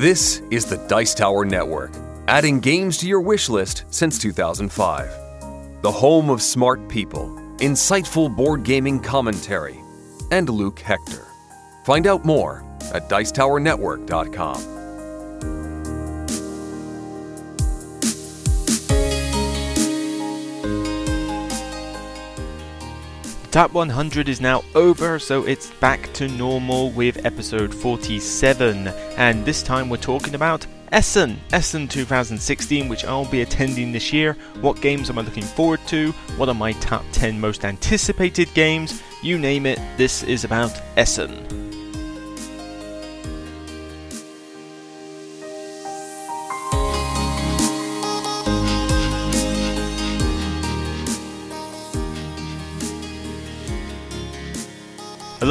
This is the Dice Tower Network, adding games to your wish list since 2005. The home of smart people, insightful board gaming commentary, and Luke Hector. Find out more at Dicetowernetwork.com. Top 100 is now over, so it's back to normal with episode 47. And this time we're talking about Essen, Essen 2016, which I'll be attending this year. What games am I looking forward to? What are my top 10 most anticipated games? You name it, this is about Essen.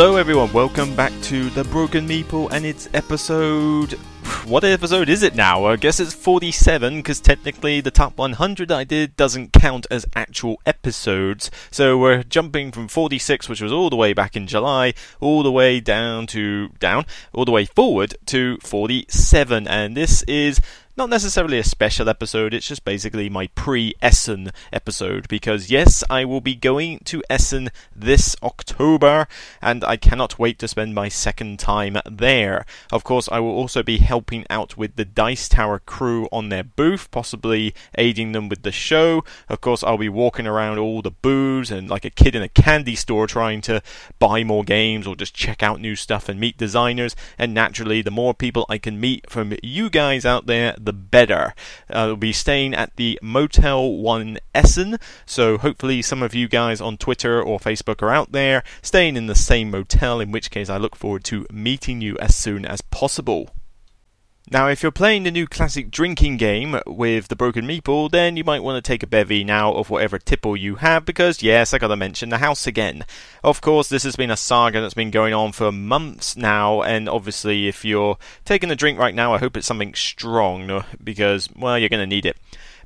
Hello, everyone. Welcome back to the Broken Meeple, and it's episode. What episode is it now? I guess it's 47 because technically the top 100 I did doesn't count as actual episodes. So we're jumping from 46, which was all the way back in July, all the way down to down, all the way forward to 47, and this is not necessarily a special episode, it's just basically my pre Essen episode because, yes, I will be going to Essen this October and I cannot wait to spend my second time there. Of course, I will also be helping out with the Dice Tower crew on their booth, possibly aiding them with the show. Of course, I'll be walking around all the booths and like a kid in a candy store trying to buy more games or just check out new stuff and meet designers. And naturally, the more people I can meet from you guys out there, the better. Uh, we'll be staying at the Motel 1 Essen, so hopefully some of you guys on Twitter or Facebook are out there staying in the same motel, in which case I look forward to meeting you as soon as possible. Now, if you're playing the new classic drinking game with the Broken Meeple, then you might want to take a bevy now of whatever tipple you have, because yes, I gotta mention the house again. Of course, this has been a saga that's been going on for months now, and obviously, if you're taking a drink right now, I hope it's something strong, because, well, you're gonna need it.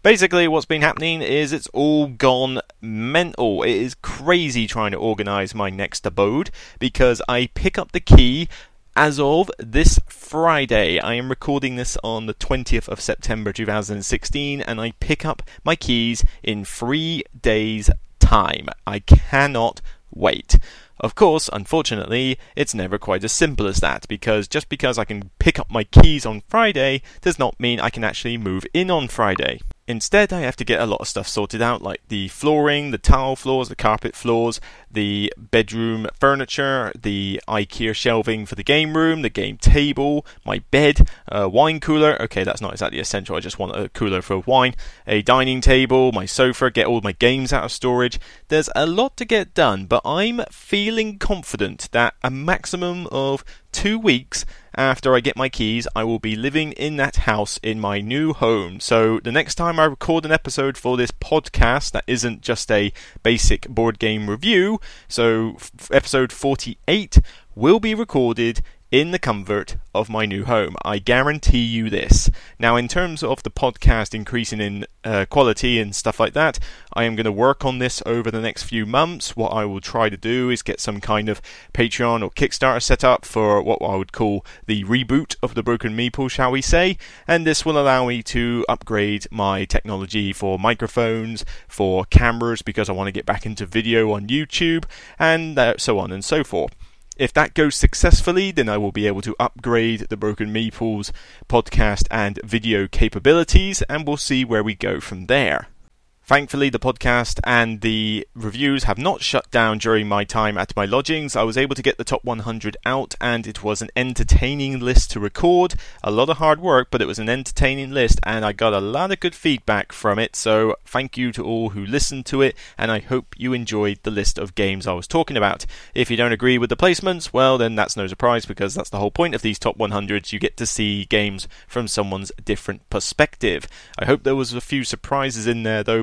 Basically, what's been happening is it's all gone mental. It is crazy trying to organize my next abode because I pick up the key as of this Friday. I am recording this on the 20th of September 2016, and I pick up my keys in three days' time. I cannot wait. Of course, unfortunately, it's never quite as simple as that, because just because I can pick up my keys on Friday does not mean I can actually move in on Friday. Instead, I have to get a lot of stuff sorted out, like the flooring, the tile floors, the carpet floors, the bedroom furniture, the IKEA shelving for the game room, the game table, my bed, a wine cooler. Okay, that's not exactly essential. I just want a cooler for wine, a dining table, my sofa, get all my games out of storage. There's a lot to get done, but I'm feeling confident that a maximum of two weeks after I get my keys, I will be living in that house in my new home. So the next time I record an episode for this podcast that isn't just a basic board game review, so f- episode 48 will be recorded in the comfort of my new home. I guarantee you this. Now, in terms of the podcast increasing in uh, quality and stuff like that, I am going to work on this over the next few months. What I will try to do is get some kind of Patreon or Kickstarter set up for what I would call the reboot of the Broken Meeple, shall we say. And this will allow me to upgrade my technology for microphones, for cameras, because I want to get back into video on YouTube, and uh, so on and so forth. If that goes successfully, then I will be able to upgrade the Broken Meeples podcast and video capabilities, and we'll see where we go from there. Thankfully, the podcast and the reviews have not shut down during my time at my lodgings. I was able to get the top 100 out, and it was an entertaining list to record. A lot of hard work, but it was an entertaining list, and I got a lot of good feedback from it. So, thank you to all who listened to it, and I hope you enjoyed the list of games I was talking about. If you don't agree with the placements, well, then that's no surprise because that's the whole point of these top 100s. You get to see games from someone's different perspective. I hope there was a few surprises in there, though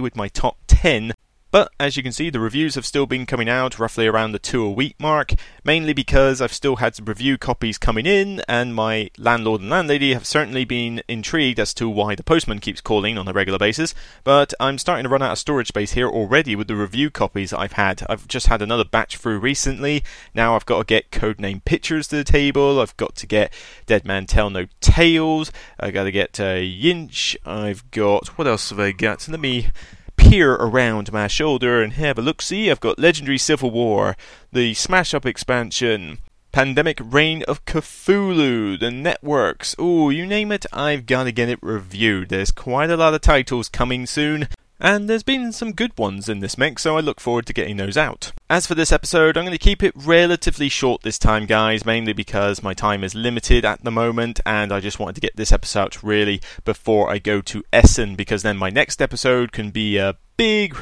with my top 10. But as you can see, the reviews have still been coming out roughly around the two a week mark, mainly because I've still had some review copies coming in, and my landlord and landlady have certainly been intrigued as to why the postman keeps calling on a regular basis. But I'm starting to run out of storage space here already with the review copies I've had. I've just had another batch through recently. Now I've got to get Codename Pictures to the table. I've got to get Dead Man Tell No Tales. I've got to get uh, Yinsh. I've got what else have I got? Let me peer around my shoulder and have a look see. I've got Legendary Civil War, the Smash Up expansion, Pandemic Reign of Cthulhu, the networks. Oh, you name it, I've got to get it reviewed. There's quite a lot of titles coming soon. And there's been some good ones in this mix, so I look forward to getting those out. As for this episode, I'm going to keep it relatively short this time, guys, mainly because my time is limited at the moment, and I just wanted to get this episode out really before I go to Essen, because then my next episode can be a big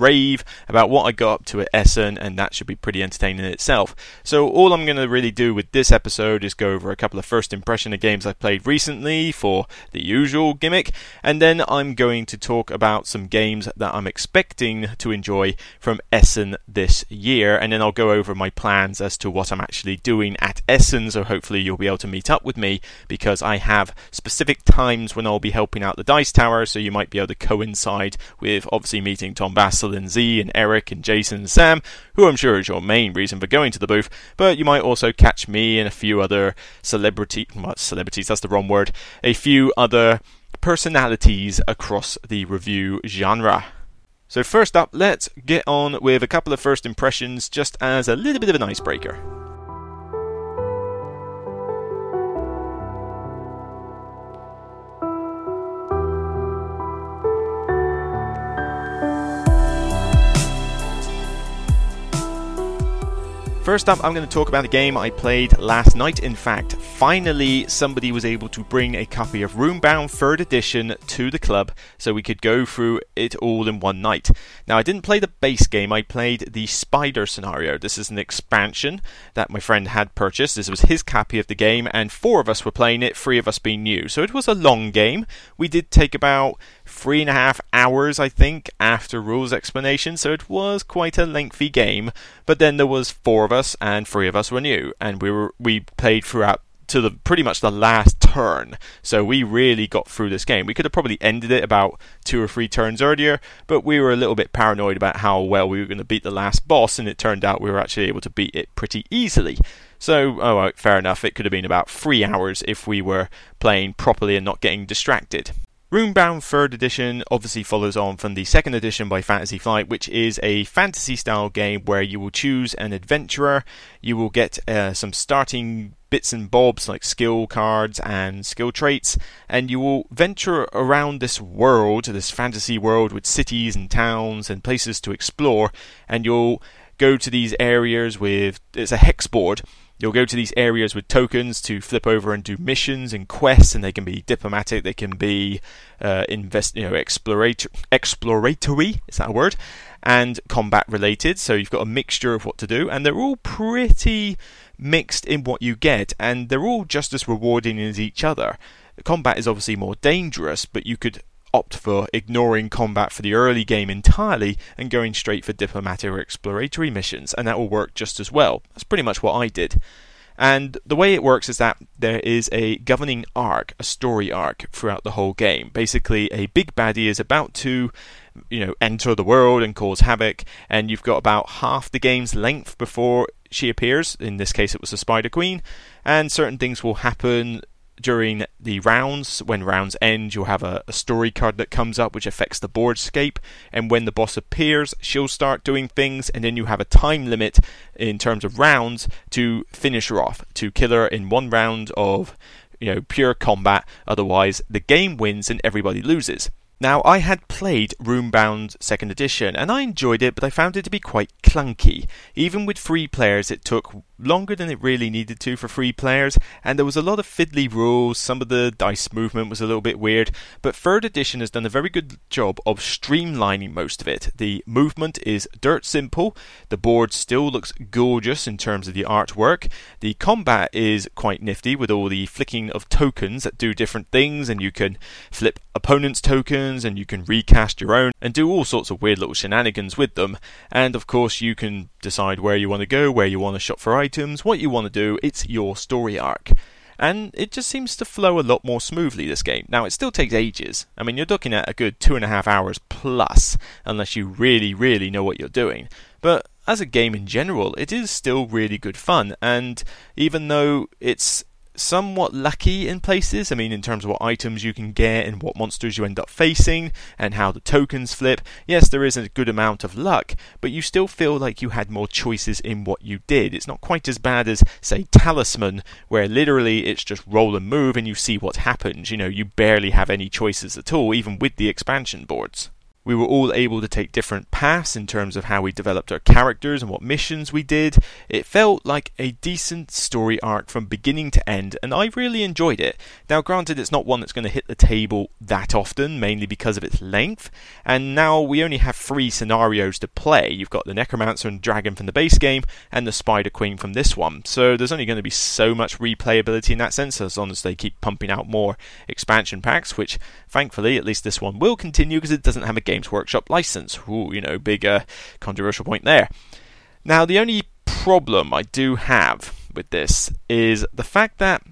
rave about what I got up to at Essen, and that should be pretty entertaining in itself. So, all I'm going to really do with this episode is go over a couple of first impression of games I've played recently for the usual gimmick, and then I'm going to talk about some games that I'm expecting to enjoy from Essen this year, and then I'll go over my plans as to what I'm actually doing at Essen. So, hopefully, you'll be able to meet up with me because I have specific times when I'll be helping out the Dice Tower, so you might be able to coincide with obviously meeting Tom Vasel and Zee and Eric and Jason and Sam, who I'm sure is your main reason for going to the booth, but you might also catch me and a few other celebrity well, celebrities, that's the wrong word, a few other personalities across the review genre. So first up, let's get on with a couple of first impressions just as a little bit of an icebreaker. First up, I'm going to talk about a game I played last night. In fact, finally, somebody was able to bring a copy of Runebound 3rd Edition to the club so we could go through it all in one night. Now, I didn't play the base game, I played the Spider scenario. This is an expansion that my friend had purchased. This was his copy of the game, and four of us were playing it, three of us being new. So it was a long game. We did take about three and a half hours, I think, after rules explanation, so it was quite a lengthy game. But then there was four of us, and three of us were new, and we were we played throughout to the pretty much the last turn. So we really got through this game. We could have probably ended it about two or three turns earlier, but we were a little bit paranoid about how well we were going to beat the last boss, and it turned out we were actually able to beat it pretty easily. So, oh, well, fair enough. It could have been about three hours if we were playing properly and not getting distracted. Runebound 3rd Edition obviously follows on from the 2nd edition by Fantasy Flight, which is a fantasy style game where you will choose an adventurer, you will get uh, some starting bits and bobs like skill cards and skill traits, and you will venture around this world, this fantasy world with cities and towns and places to explore, and you'll go to these areas with it's a hex board You'll go to these areas with tokens to flip over and do missions and quests, and they can be diplomatic, they can be uh, invest, you know, exploratory, exploratory. Is that a word? And combat related. So you've got a mixture of what to do, and they're all pretty mixed in what you get, and they're all just as rewarding as each other. The combat is obviously more dangerous, but you could opt for ignoring combat for the early game entirely and going straight for diplomatic or exploratory missions, and that will work just as well. That's pretty much what I did. And the way it works is that there is a governing arc, a story arc throughout the whole game. Basically, a big baddie is about to, you know, enter the world and cause havoc, and you've got about half the game's length before she appears. In this case, it was the Spider Queen, and certain things will happen during the rounds. When rounds end, you'll have a, a, story card that comes up which affects the board scape. And when the boss appears, she'll start doing things, and then you have a time limit in terms of rounds to finish her off, to kill her in one round of you know pure combat. Otherwise, the game wins and everybody loses. Now, I had played Runebound 2nd Edition and I enjoyed it, but I found it to be quite clunky. Even with three players, it took longer than it really needed to for free players, and there was a lot of fiddly rules. Some of the dice movement was a little bit weird, but third edition has done a very good job of streamlining most of it. The movement is dirt simple, the board still looks gorgeous in terms of the artwork, the combat is quite nifty with all the flicking of tokens that do different things, and you can flip opponents' tokens and you can recast your own and do all sorts of weird little shenanigans with them. And of course, you can decide where you want to go, where you want to shop for items, what you want to do. It's your story arc. And it just seems to flow a lot more smoothly, this game. Now, it still takes ages. I mean, you're looking at a good two and a half hours plus, unless you really, really know what you're doing. But as a game in general, it is still really good fun. And even though it's somewhat lucky in places. I mean, in terms of what items you can get and what monsters you end up facing and how the tokens flip. Yes, there is a good amount of luck, but you still feel like you had more choices in what you did. It's not quite as bad as, say, Talisman, where literally it's just roll and move and you see what happens. You know, you barely have any choices at all, even with the expansion boards. We were all able to take different paths in terms of how we developed our characters and what missions we did. It felt like a decent story arc from beginning to end, and I really enjoyed it. Now, granted, it's not one that's going to hit the table that often, mainly because of its length, and now we only have three scenarios to play. You've got the Necromancer and Dragon from the base game, and the Spider Queen from this one, so there's only going to be so much replayability in that sense, as long as they keep pumping out more expansion packs, which thankfully, at least this one will continue because it doesn't have a Games Workshop license. Ooh, you know, big uh, controversial point there. Now, the only problem I do have with this is the fact that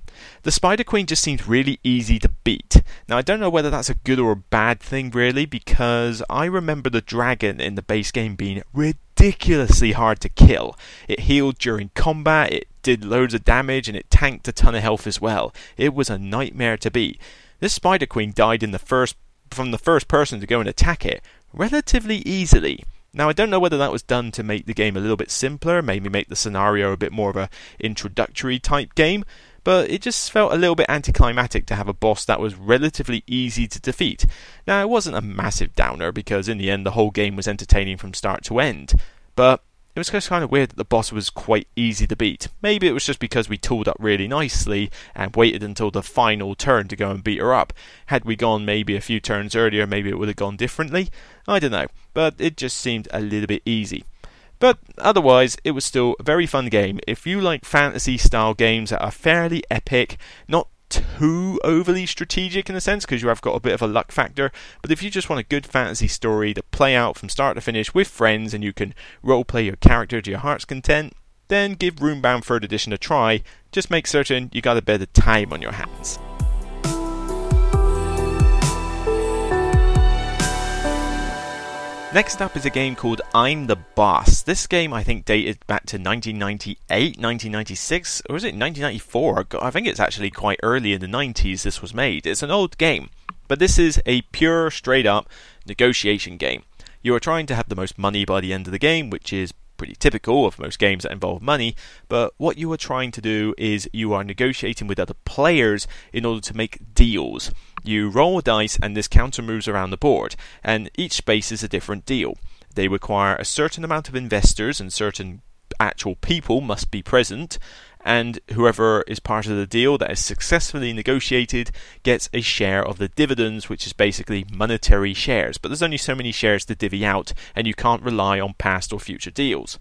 the Spider Queen just seems really easy to beat. Now, I don't know whether that's a good or a bad thing, really, because I remember the dragon in the base game being ridiculously hard to kill. It healed during combat, it did loads of damage, and it tanked a ton of health as well. It was a nightmare to beat. This Spider Queen died in the first from the first person to go and attack it relatively easily. Now I don't know whether that was done to make the game a little bit simpler, maybe make the scenario a bit more of a introductory type game, but it just felt a little bit anticlimactic to have a boss that was relatively easy to defeat. Now it wasn't a massive downer because in the end the whole game was entertaining from start to end, but it was just kind of weird that the boss was quite easy to beat. Maybe it was just because we tooled up really nicely and waited until the final turn to go and beat her up. Had we gone maybe a few turns earlier, maybe it would have gone differently. I don't know, but it just seemed a little bit easy. But otherwise, it was still a very fun game. If you like fantasy style games that are fairly epic, not too overly strategic in a sense because you have got a bit of a luck factor. But if you just want a good fantasy story to play out from start to finish with friends and you can roleplay your character to your heart's content, then give Runebound 3rd Edition a try. Just make certain you got a bit of time on your hands. Next up is a game called I'm the Boss. This game I think dated back to 1998, 1996, or is it 1994? I think it's actually quite early in the 90s this was made. It's an old game, but this is a pure, straight up negotiation game. You are trying to have the most money by the end of the game, which is pretty typical of most games that involve money, but what you are trying to do is you are negotiating with other players in order to make deals. You roll dice and this counter moves around the board, and each space is a different deal. They require a certain amount of investors and certain actual people must be present, and whoever is part of the deal that is successfully negotiated gets a share of the dividends, which is basically monetary shares. But there's only so many shares to divvy out, and you can't rely on past or future deals.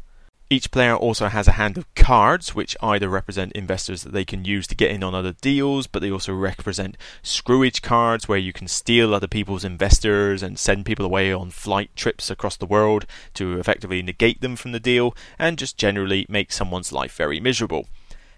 Each player also has a hand of cards, which either represent investors that they can use to get in on other deals, but they also represent screwage cards, where you can steal other people's investors and send people away on flight trips across the world to effectively negate them from the deal, and just generally make someone's life very miserable.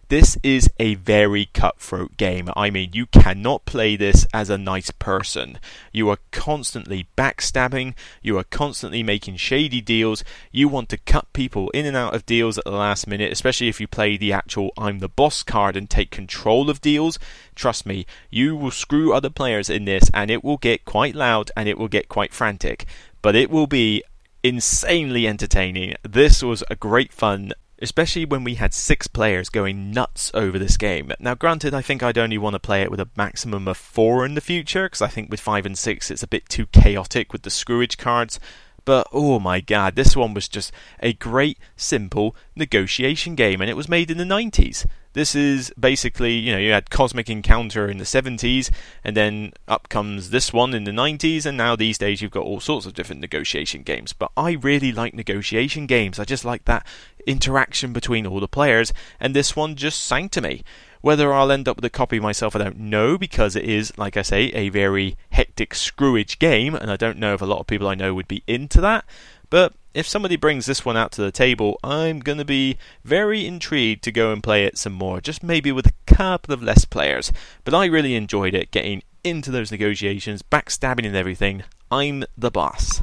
This is a very cutthroat game. I mean, you cannot play this as a nice person. You are constantly backstabbing, you are constantly making shady deals, you want to cut people in and out of deals at the last minute, especially if you play the actual I'm the boss card and take control of deals. Trust me, you will screw other players in this and it will get quite loud and it will get quite frantic. But it will be insanely entertaining. This was a great fun especially when we had six players going nuts over this game. Now, granted, I think I'd only want to play it with a maximum of four in the future, because I think with five and six it's a bit too chaotic with the screwage cards. But oh my god, this one was just a great, simple negotiation game, and it was made in the 90s. This is basically, you know, you had Cosmic Encounter in the 70s, and then up comes this one in the 90s, and now these days you've got all sorts of different negotiation games. But I really like negotiation games. I just like that interaction between all the players, and this one just sang to me. Whether I'll end up with a copy myself, I don't know, because it is, like I say, a very hectic screwage game, and I don't know if a lot of people I know would be into that. But if somebody brings this one out to the table, I'm going to be very intrigued to go and play it some more, just maybe with a couple of less players. But I really enjoyed it, getting into those negotiations, backstabbing and everything. I'm the boss.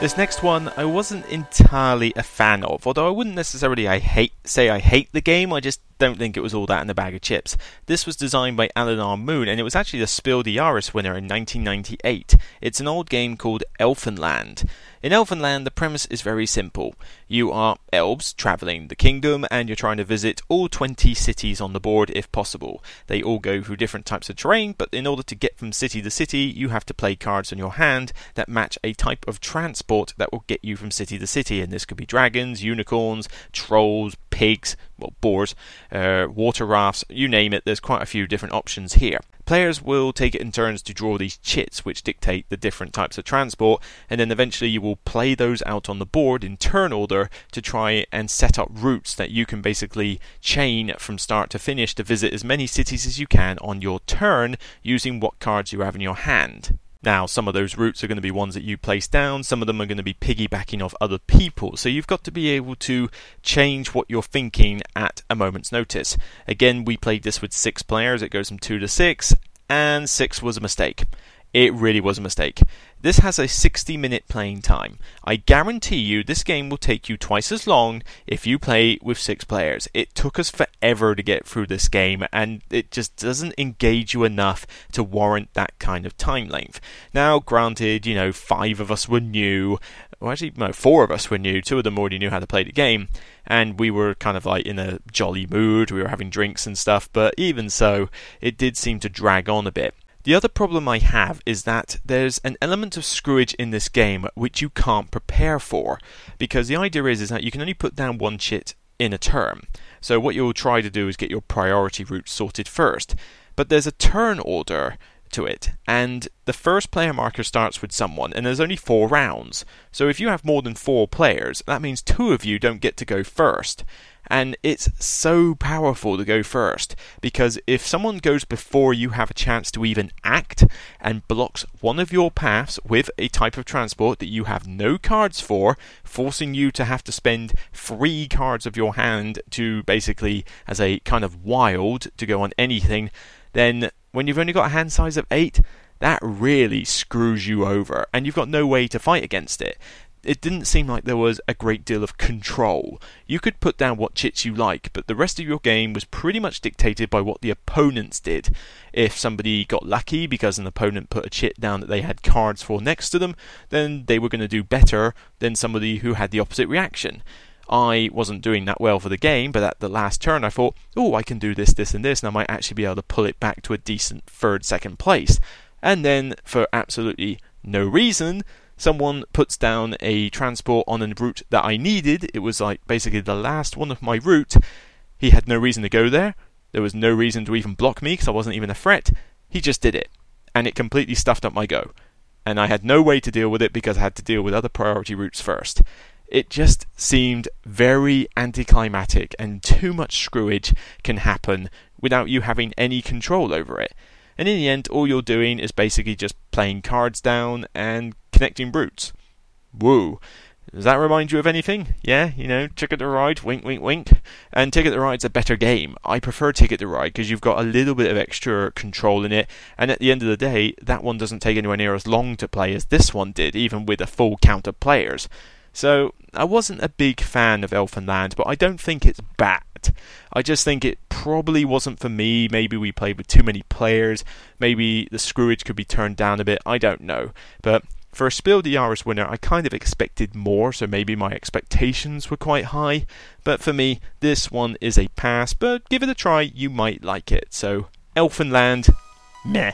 This next one I wasn't entirely a fan of, although I wouldn't necessarily I hate say I hate the game, I just don't think it was all that in a bag of chips. This was designed by Alan R. Moon, and it was actually the Spiel des Jahres winner in 1998. It's an old game called Elfenland. In Elfenland, the premise is very simple. You are elves traveling the kingdom, and you're trying to visit all 20 cities on the board if possible. They all go through different types of terrain, but in order to get from city to city, you have to play cards in your hand that match a type of transport that will get you from city to city. And this could be dragons, unicorns, trolls, pigs, well, boars, uh, water rafts, you name it, there's quite a few different options here. Players will take it in turns to draw these chits which dictate the different types of transport, and then eventually you will play those out on the board in turn order to try and set up routes that you can basically chain from start to finish to visit as many cities as you can on your turn using what cards you have in your hand. Now, some of those routes are going to be ones that you place down, some of them are going to be piggybacking off other people. So you've got to be able to change what you're thinking at a moment's notice. Again, we played this with six players, it goes from two to six, and six was a mistake. It really was a mistake. This has a 60 minute playing time. I guarantee you this game will take you twice as long if you play with six players. It took us forever to get through this game and it just doesn't engage you enough to warrant that kind of time length. Now, granted, you know, five of us were new. Well, actually, no, four of us were new. Two of them already knew how to play the game, and we were kind of like in a jolly mood. We were having drinks and stuff, but even so, it did seem to drag on a bit. The other problem I have is that there's an element of screwage in this game which you can't prepare for. Because the idea is, is that you can only put down one chit in a turn. So what you'll try to do is get your priority route sorted first. But there's a turn order to it, and the first player marker starts with someone, and there's only four rounds. So if you have more than four players, that means two of you don't get to go first. And it's so powerful to go first because if someone goes before you have a chance to even act and blocks one of your paths with a type of transport that you have no cards for, forcing you to have to spend three cards of your hand to basically, as a kind of wild, to go on anything, then when you've only got a hand size of eight, that really screws you over, and you've got no way to fight against it it didn't seem like there was a great deal of control. You could put down what chits you like, but the rest of your game was pretty much dictated by what the opponents did. If somebody got lucky because an opponent put a chit down that they had cards for next to them, then they were going to do better than somebody who had the opposite reaction. I wasn't doing that well for the game, but at the last turn I thought, oh, I can do this, this, and this, and I might actually be able to pull it back to a decent third, second place. And then, for absolutely no reason, someone puts down a transport on a route that I needed. It was like basically the last one of my route. He had no reason to go there. There was no reason to even block me because I wasn't even a threat. He just did it. And it completely stuffed up my go. And I had no way to deal with it because I had to deal with other priority routes first. It just seemed very anticlimactic, and too much screwage can happen without you having any control over it. And in the end, all you're doing is basically just playing cards down and connecting brutes. Woo. Does that remind you of anything? Yeah, you know, Ticket to Ride, wink, wink, wink. And Ticket to Ride's a better game. I prefer Ticket to Ride because you've got a little bit of extra control in it, and at the end of the day, that one doesn't take anywhere near as long to play as this one did, even with a full count of players. So, I wasn't a big fan of Elfenland, but I don't think it's bad. I just think it probably wasn't for me. Maybe we played with too many players. Maybe the screwage could be turned down a bit. I don't know. But for a Spiel des Jahres winner, I kind of expected more, so maybe my expectations were quite high. But for me, this one is a pass, but give it a try, you might like it. So, Elfenland, meh.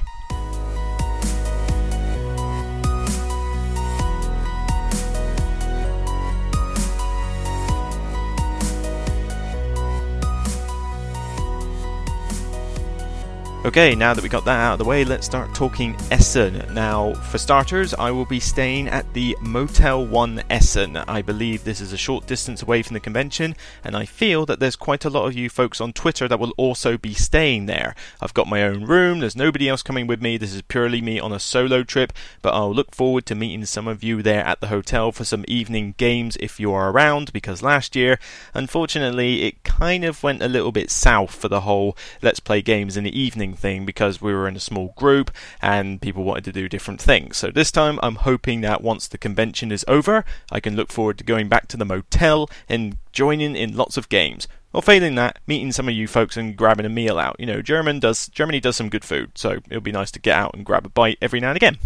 Okay, now that we got that out of the way, let's start talking Essen. Now, for starters, I will be staying at the Motel 1 Essen. I believe this is a short distance away from the convention, and I feel that there's quite a lot of you folks on Twitter that will also be staying there. I've got my own room, there's nobody else coming with me, this is purely me on a solo trip, but I'll look forward to meeting some of you there at the hotel for some evening games if you are around, because last year, unfortunately, it kind of went a little bit south for the whole let's play games in the evening thing because we were in a small group and people wanted to do different things. So this time I'm hoping that once the convention is over, I can look forward to going back to the motel and joining in lots of games. Or failing that, meeting some of you folks and grabbing a meal out. You know, German does Germany does some good food, so it'll be nice to get out and grab a bite every now and again.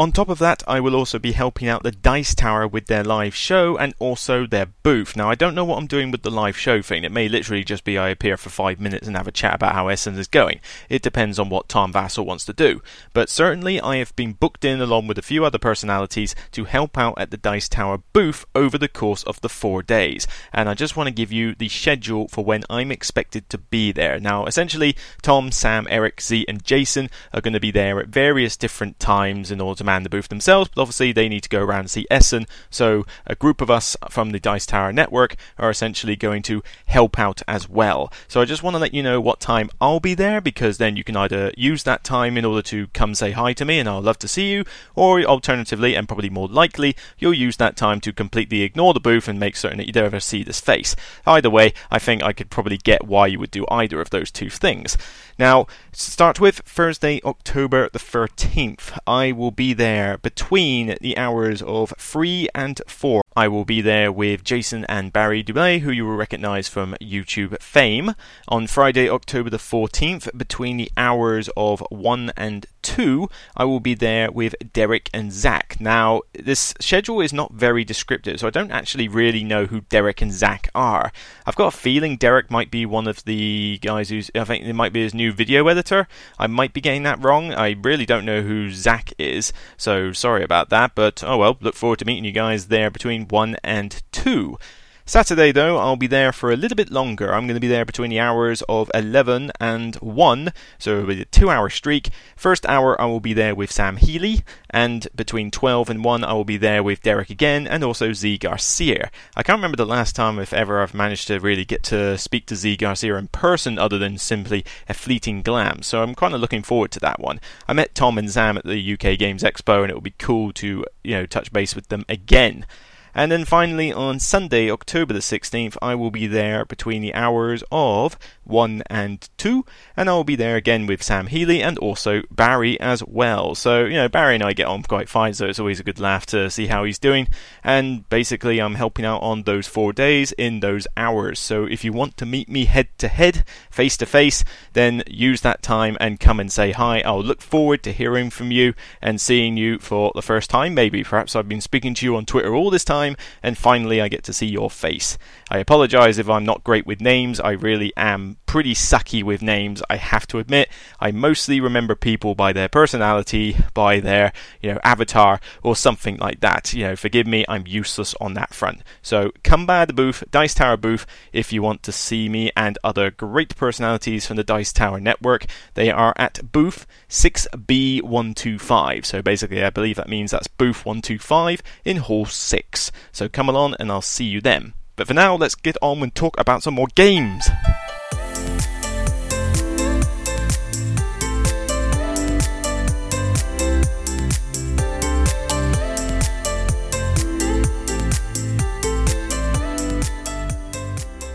On top of that, I will also be helping out the Dice Tower with their live show and also their booth. Now, I don't know what I'm doing with the live show thing. It may literally just be I appear for five minutes and have a chat about how Essen is going. It depends on what Tom Vasel wants to do. But certainly, I have been booked in along with a few other personalities to help out at the Dice Tower booth over the course of the four days. And I just want to give you the schedule for when I'm expected to be there. Now, essentially, Tom, Sam, Eric, Zee, and Jason are going to be there at various different times in order to man the booth themselves, but obviously they need to go around and see Essen. So a group of us from the Dice Tower network are essentially going to help out as well. So I just want to let you know what time I'll be there because then you can either use that time in order to come say hi to me and I'll love to see you, or alternatively, and probably more likely, you'll use that time to completely ignore the booth and make certain that you don't ever see this face. Either way, I think I could probably get why you would do either of those two things. Now, start with Thursday, October the 13th. I will be there between the hours of 3 and 4. I will be there with Jason and Barry Dubay, who you will recognize from YouTube fame, on Friday, October the 14th, between the hours of 1 and 2. I will be there with Derek and Zach. Now, this schedule is not very descriptive, so I don't actually really know who Derek and Zach are. I've got a feeling Derek might be one of the guys who's, I think it might be his new video editor. I might be getting that wrong. I really don't know who Zach is, so sorry about that, but oh well, look forward to meeting you guys there between 1 and 2. Saturday, though, I'll be there for a little bit longer. I'm going to be there between the hours of 11 and 1, so it'll be a two hour streak. First hour, I will be there with Sam Healey, and between 12 and 1, I will be there with Derek again, and also Zee Garcia. I can't remember the last time, if ever, I've managed to really get to speak to Zee Garcia in person other than simply a fleeting glance, so I'm kind of looking forward to that one. I met Tom and Sam at the UK Games Expo, and it will be cool to, you know, touch base with them again. And then finally on Sunday, October the 16th, I will be there between the hours of 1 and 2, and I will be there again with Sam Healey and also Barry as well. So, you know, Barry and I get on quite fine, so it's always a good laugh to see how he's doing. And basically, I'm helping out on those four days in those hours. So, if you want to meet me head to head, face to face, then use that time and come and say hi. I'll look forward to hearing from you and seeing you for the first time, maybe. Perhaps I've been speaking to you on Twitter all this time and finally I get to see your face. I apologise if I'm not great with names, I really am pretty sucky with names, I have to admit. I mostly remember people by their personality, by their, you know, avatar, or something like that. You know, forgive me, I'm useless on that front. So come by the booth, Dice Tower booth, if you want to see me and other great personalities from the Dice Tower network. They are at booth 6B125. So basically, I believe that means that's booth 125 in hall 6. So come along and I'll see you then. But for now, let's get on and talk about some more games.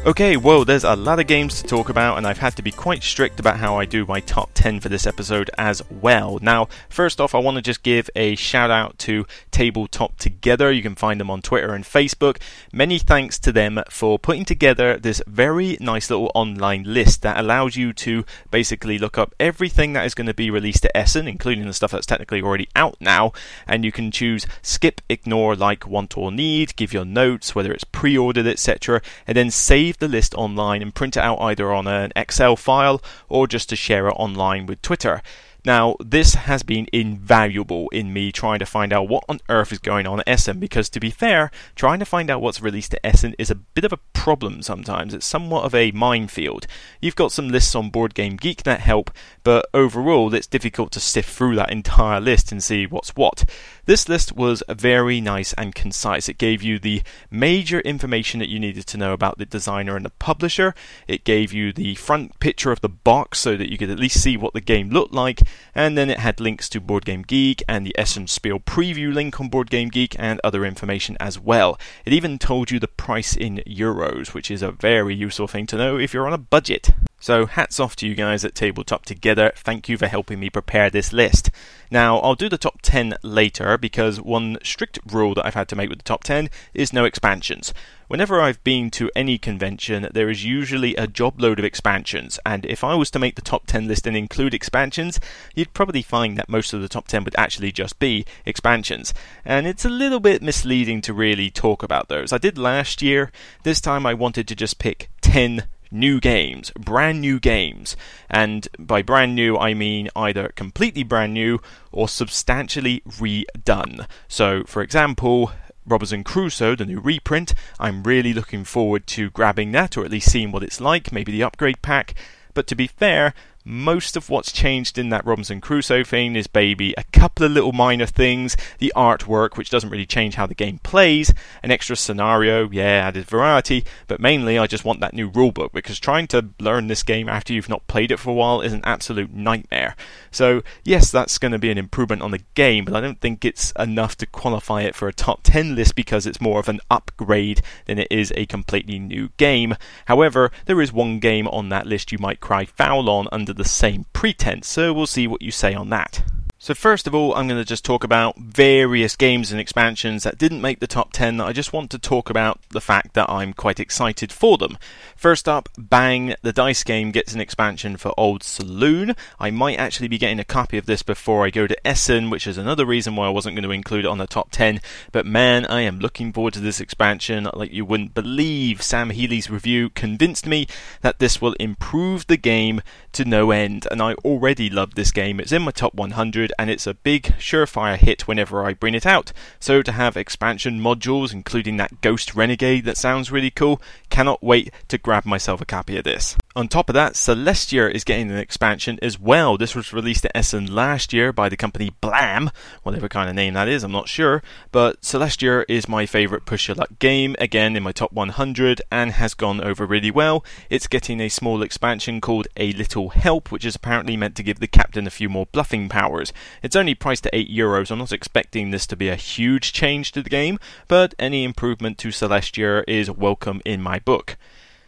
Okay, well, there's a lot of games to talk about, and I've had to be quite strict about how I do my top 10 for this episode as well. Now, first off, I want to just give a shout out to Tabletop Together. You can find them on Twitter and Facebook. Many thanks to them for putting together this very nice little online list that allows you to basically look up everything that is going to be released at Essen, including the stuff that's technically already out now, and you can choose skip, ignore, like, want, or need, give your notes, whether it's pre ordered, etc., and then save the list online and print it out either on an Excel file or just to share it online with Twitter. Now, this has been invaluable in me trying to find out what on earth is going on at Essen because, to be fair, trying to find out what's released at Essen is a bit of a problem sometimes. It's somewhat of a minefield. You've got some lists on Board Game Geek that help, but overall, it's difficult to sift through that entire list and see what's what. This list was very nice and concise. It gave you the major information that you needed to know about the designer and the publisher. It gave you the front picture of the box so that you could at least see what the game looked like and then it had links to Board Game Geek and the Essen Spiel preview link on Board Game Geek and other information as well. It even told you the price in euros, which is a very useful thing to know if you're on a budget. So, hats off to you guys at Tabletop Together. Thank you for helping me prepare this list. Now, I'll do the top 10 later because one strict rule that I've had to make with the top 10 is no expansions. Whenever I've been to any convention, there is usually a job load of expansions, and if I was to make the top 10 list and include expansions, you'd probably find that most of the top 10 would actually just be expansions. And it's a little bit misleading to really talk about those. I did last year, this time I wanted to just pick 10 new games, brand new games. And by brand new, I mean either completely brand new or substantially redone. So, for example, Robinson Crusoe, the new reprint, I'm really looking forward to grabbing that or at least seeing what it's like, maybe the upgrade pack. But to be fair, most of what's changed in that Robinson Crusoe thing is maybe a couple of little minor things, the artwork, which doesn't really change how the game plays, an extra scenario, yeah, added variety, but mainly I just want that new rulebook because trying to learn this game after you've not played it for a while is an absolute nightmare. So, yes, that's going to be an improvement on the game, but I don't think it's enough to qualify it for a top 10 list because it's more of an upgrade than it is a completely new game. However, there is one game on that list you might cry foul on under the same pretense, so we'll see what you say on that. So, first of all, I'm going to just talk about various games and expansions that didn't make the top 10 that I just want to talk about the fact that I'm quite excited for them. First up, Bang, the dice game gets an expansion for Old Saloon. I might actually be getting a copy of this before I go to Essen, which is another reason why I wasn't going to include it on the top 10. But man, I am looking forward to this expansion like you wouldn't believe. Sam Healey's review convinced me that this will improve the game to no end, and I already love this game. It's in my top 100 and it's a big, surefire hit whenever I bring it out. So to have expansion modules, including that Ghost Renegade that sounds really cool, cannot wait to grab myself a copy of this. On top of that, Celestia is getting an expansion as well. This was released at Essen last year by the company Blam, whatever kind of name that is, I'm not sure. But Celestia is my favourite push your luck game, again in my top 100, and has gone over really well. It's getting a small expansion called A Little Help, which is apparently meant to give the captain a few more bluffing powers. It's only priced at 8 euros. I'm not expecting this to be a huge change to the game, but any improvement to Celestia is welcome in my book.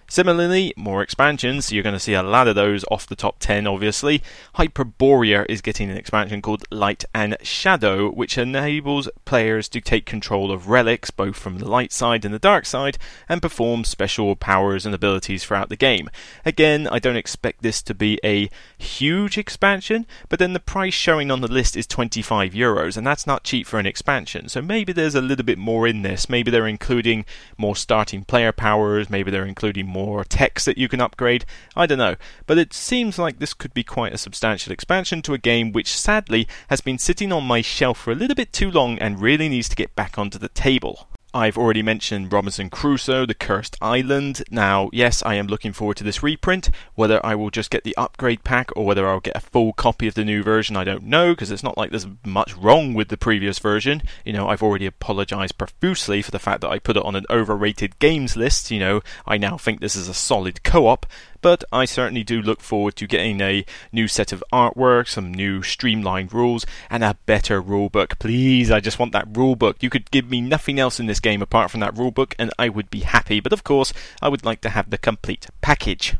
Similarly, more expansions, you're going to see a lot of those off the top 10, obviously. Hyperborea is getting an expansion called Light and Shadow, which enables players to take control of relics, both from the light side and the dark side, and perform special powers and abilities throughout the game. Again, I don't expect this to be a huge expansion, but then the price showing on the list is 25 euros, and that's not cheap for an expansion, so maybe there's a little bit more in this. Maybe they're including more starting player powers, maybe they're including more text that you can upgrade. I don't know. But it seems like this could be quite a substantial expansion to a game which sadly has been sitting on my shelf for a little bit too long and really needs to get back onto the table. I've already mentioned Robinson Crusoe, The Cursed Island. Now, yes, I am looking forward to this reprint. Whether I will just get the upgrade pack or whether I'll get a full copy of the new version, I don't know, because it's not like there's much wrong with the previous version. You know, I've already apologized profusely for the fact that I put it on an overrated games list. You know, I now think this is a solid co op, but I certainly do look forward to getting a new set of artwork, some new streamlined rules, and a better rulebook. Please, I just want that rulebook. You could give me nothing else in this game apart from that rulebook, and I would be happy. But of course, I would like to have the complete package.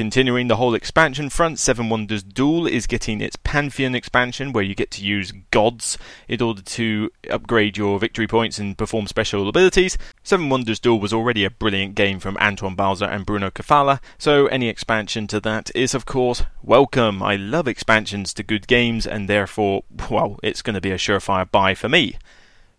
Continuing the whole expansion front, Seven Wonders Duel is getting its Pantheon expansion where you get to use gods in order to upgrade your victory points and perform special abilities. Seven Wonders Duel was already a brilliant game from Antoine Bauza and Bruno Cathala, so any expansion to that is, of course, welcome. I love expansions to good games, and therefore, well, it's going to be a surefire buy for me.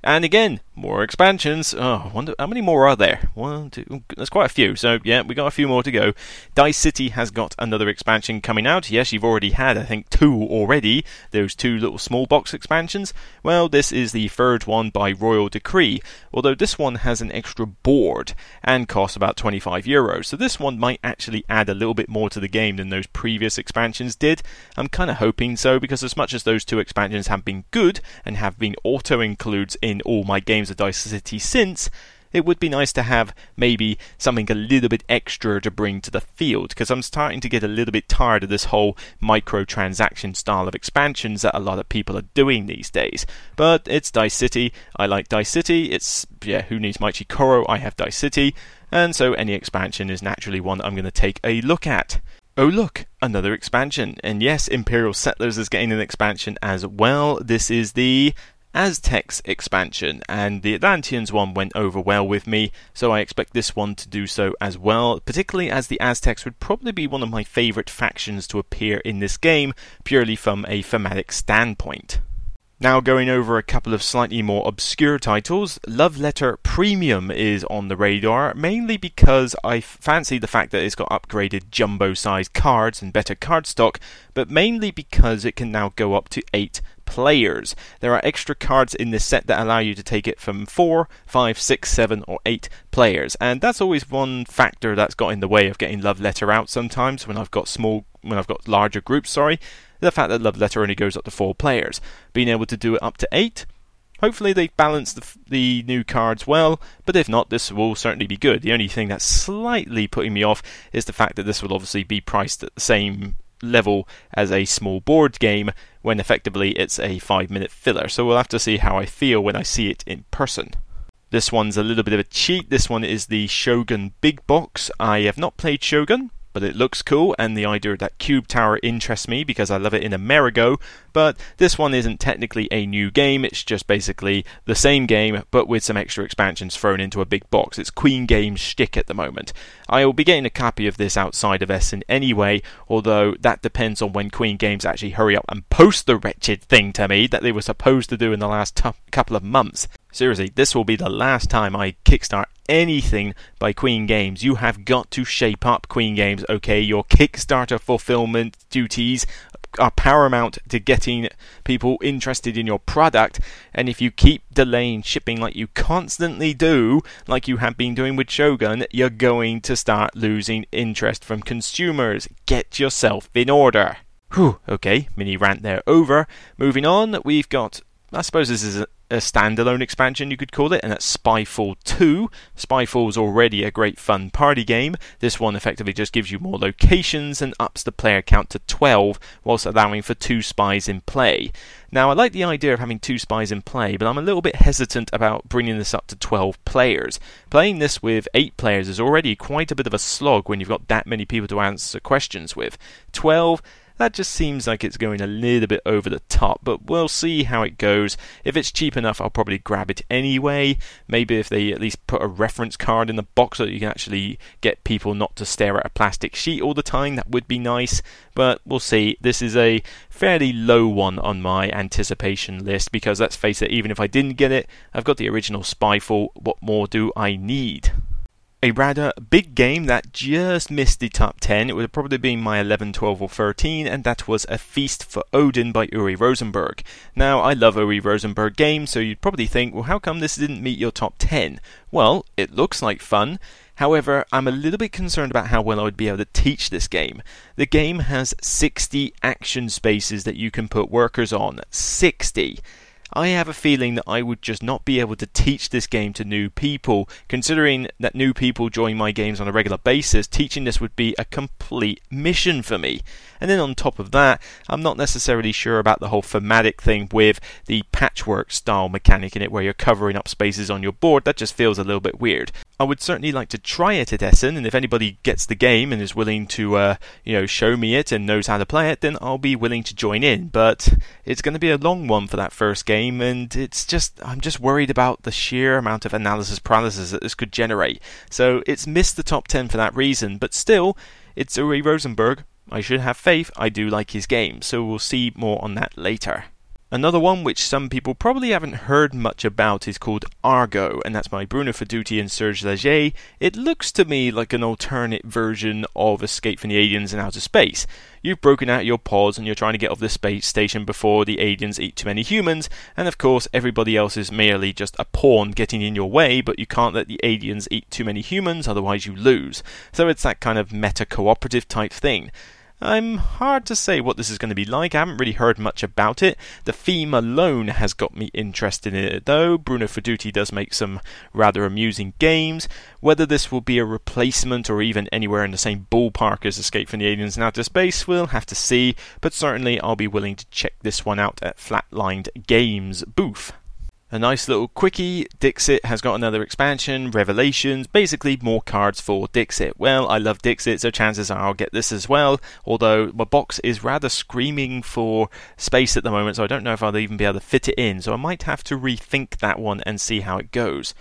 And again, more expansions. Oh, wonder how many more are there? One, two. Oh, there's quite a few. So yeah, we got a few more to go. Dice City has got another expansion coming out. Yes, you've already had, I think, two already. Those two little small box expansions. Well, this is the third one by Royal Decree. Although this one has an extra board and costs about 25 euros. So this one might actually add a little bit more to the game than those previous expansions did. I'm kind of hoping so because as much as those two expansions have been good and have been auto includes in all my games games of Dice City since, it would be nice to have maybe something a little bit extra to bring to the field because I'm starting to get a little bit tired of this whole microtransaction style of expansions that a lot of people are doing these days. But it's Dice City. I like Dice City. It's yeah, who needs Machi Koro? I have Dice City, and so any expansion is naturally one I'm going to take a look at. Oh, look, another expansion. And yes, Imperial Settlers is getting an expansion as well. This is the Aztecs expansion, and the Atlanteans one went over well with me, so I expect this one to do so as well, particularly as the Aztecs would probably be one of my favourite factions to appear in this game, purely from a thematic standpoint. Now, going over a couple of slightly more obscure titles, Love Letter Premium is on the radar, mainly because I fancy the fact that it's got upgraded jumbo sized cards and better card stock, but mainly because it can now go up to 8 players. There are extra cards in this set that allow you to take it from 4, 5, 6, 7, or 8 players, and that's always one factor that's got in the way of getting Love Letter out sometimes when I've got small when I've got larger groups, sorry the fact that Love Letter only goes up to four players. Being able to do it up to eight, hopefully they balance the, the new cards well, but if not, this will certainly be good. The only thing that's slightly putting me off is the fact that this will obviously be priced at the same level as a small board game when effectively it's a 5 minute filler. So we'll have to see how I feel when I see it in person. This one's a little bit of a cheat. This one is the Shogun Big Box. I have not played Shogun, but it looks cool, and the idea of that cube tower interests me because I love it in Amerigo. But this one isn't technically a new game, it's just basically the same game, but with some extra expansions thrown into a big box. It's Queen Games shtick at the moment. I will be getting a copy of this outside of Essen anyway, although that depends on when Queen Games actually hurry up and post the wretched thing to me that they were supposed to do in the last t- couple of months. Seriously, this will be the last time I kickstart anything by Queen Games. You have got to shape up Queen Games, okay? Your Kickstarter fulfillment duties are paramount to getting people interested in your product. And if you keep delaying shipping like you constantly do, like you have been doing with Shogun, you're going to start losing interest from consumers. Get yourself in order. Whew, okay, mini rant there over. Moving on, we've got I suppose this is a, standalone expansion, you could call it, and that's Spyfall 2. Spyfall Spyfall's already a great fun party game. This one effectively just gives you more locations and ups the player count to 12, whilst allowing for two spies in play. Now, I like the idea of having two spies in play, but I'm a little bit hesitant about bringing this up to 12 players. Playing this with 8 players is already quite a bit of a slog when you've got that many people to answer questions with. 12 that just seems like it's going a little bit over the top, but we'll see how it goes. If it's cheap enough, I'll probably grab it anyway. Maybe if they at least put a reference card in the box so that you can actually get people not to stare at a plastic sheet all the time, that would be nice. But we'll see. This is a fairly low one on my anticipation list because let's face it, even if I didn't get it, I've got the original Spyfall. What more do I need? A rather big game that just missed the top 10. It would have probably been my 11, 12, or 13, and that was A Feast for Odin by Uwe Rosenberg. Now, I love Uwe Rosenberg games, so you'd probably think, well, how come this didn't meet your top 10? Well, it looks like fun. However, I'm a little bit concerned about how well I would be able to teach this game. The game has 60 action spaces that you can put workers on. 60! I have a feeling that I would just not be able to teach this game to new people. Considering that new people join my games on a regular basis, teaching this would be a complete mission for me. And then on top of that, I'm not necessarily sure about the whole thematic thing with the patchwork style mechanic in it where you're covering up spaces on your board. That just feels a little bit weird. I would certainly like to try it at Essen, and if anybody gets the game and is willing to, uh, you know, show me it and knows how to play it, then I'll be willing to join in. But it's going to be a long one for that first game, and it's just I'm just worried about the sheer amount of analysis paralysis that this could generate. So it's missed the top ten for that reason, but still, it's Uwe Rosenberg. I should have faith. I do like his game, so we'll see more on that later. Another one which some people probably haven't heard much about is called Argo, and that's by Bruno Faidutti and Serge Laget. It looks to me like an alternate version of Escape from the Aliens in Outer Space. You've broken out your pods and you're trying to get off the space station before the aliens eat too many humans, and of course, everybody else is merely just a pawn getting in your way, but you can't let the aliens eat too many humans, otherwise, you lose. So it's that kind of meta cooperative type thing. I'm hard to say what this is going to be like. I haven't really heard much about it. The theme alone has got me interested in it, though. Bruno Faidutti does make some rather amusing games. Whether this will be a replacement or even anywhere in the same ballpark as Escape from the Aliens in Outer Space, we'll have to see. But certainly, I'll be willing to check this one out at Flatlined Games booth. A nice little quickie. Dixit has got another expansion, Revelations, basically more cards for Dixit. Well, I love Dixit, so chances are I'll get this as well. Although my box is rather screaming for space at the moment, so I don't know if I'll even be able to fit it in. So I might have to rethink that one and see how it goes.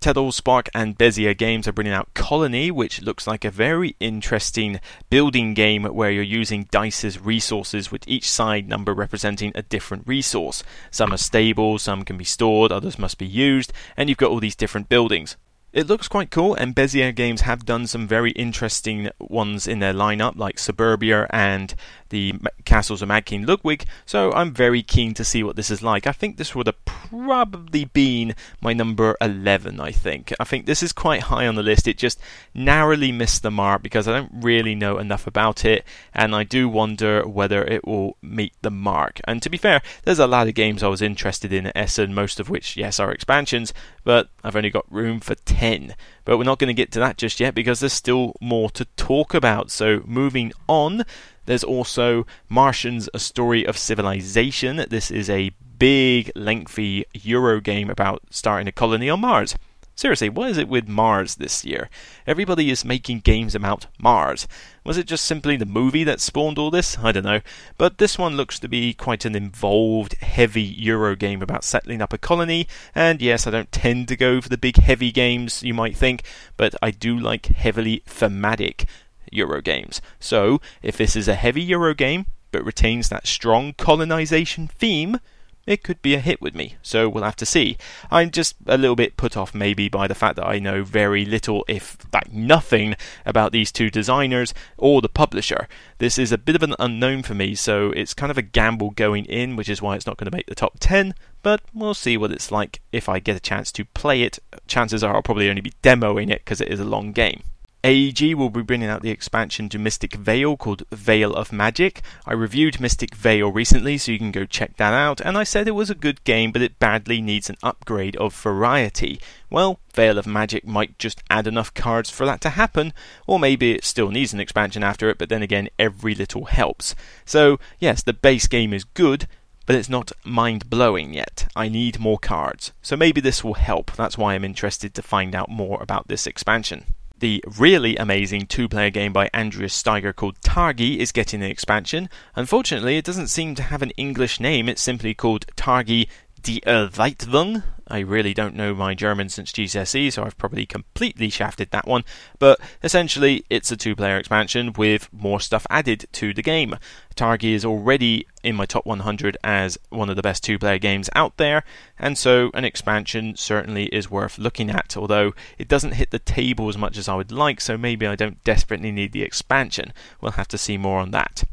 TetherSpark and Bezier Games are bringing out Colony, which looks like a very interesting building game where you're using dice's resources, with each side number representing a different resource. Some are stable, some can be stored, others must be used, and you've got all these different buildings. It looks quite cool, and Bezier Games have done some very interesting ones in their lineup, like Suburbia and the Castles of Mad King Ludwig, so I'm very keen to see what this is like. I think this would have probably been my number 11, I think. I think this is quite high on the list. It just narrowly missed the mark because I don't really know enough about it, and I do wonder whether it will meet the mark. And to be fair, there's a lot of games I was interested in at Essen, most of which, yes, are expansions, but I've only got room for 10. But we're not going to get to that just yet because there's still more to talk about. So moving on, there's also Martians, A Story of Civilization. This is a big, lengthy Euro game about starting a colony on Mars. Seriously, what is it with Mars this year? Everybody is making games about Mars. Was it just simply the movie that spawned all this? I don't know. But this one looks to be quite an involved, heavy Euro game about settling up a colony. And yes, I don't tend to go for the big, heavy games you might think, but I do like heavily thematic Euro games. So, if this is a heavy Euro game but retains that strong colonization theme, it could be a hit with me, so we'll have to see. I'm just a little bit put off maybe by the fact that I know very little, if like nothing, about these two designers or the publisher. This is a bit of an unknown for me, so it's kind of a gamble going in, which is why it's not going to make the top 10, but we'll see what it's like if I get a chance to play it. Chances are I'll probably only be demoing it because it is a long game. AEG will be bringing out the expansion to Mystic Vale called Vale of Magic. I reviewed Mystic Vale recently, so you can go check that out, and I said it was a good game, but it badly needs an upgrade of variety. Well, Vale of Magic might just add enough cards for that to happen, or maybe it still needs an expansion after it, but then again, every little helps. So, yes, the base game is good, but it's not mind blowing yet. I need more cards. So maybe this will help. That's why I'm interested to find out more about this expansion. The really amazing two player game by Andreas Steiger called Targi is getting an expansion. Unfortunately, it doesn't seem to have an English name, it's simply called Targi Die Erweiterung, I really don't know my German since GCSE, so I've probably completely shafted that one. But essentially, it's a two player expansion with more stuff added to the game. Targi is already in my top 100 as one of the best two player games out there, and so an expansion certainly is worth looking at, although it doesn't hit the table as much as I would like, so maybe I don't desperately need the expansion. We'll have to see more on that.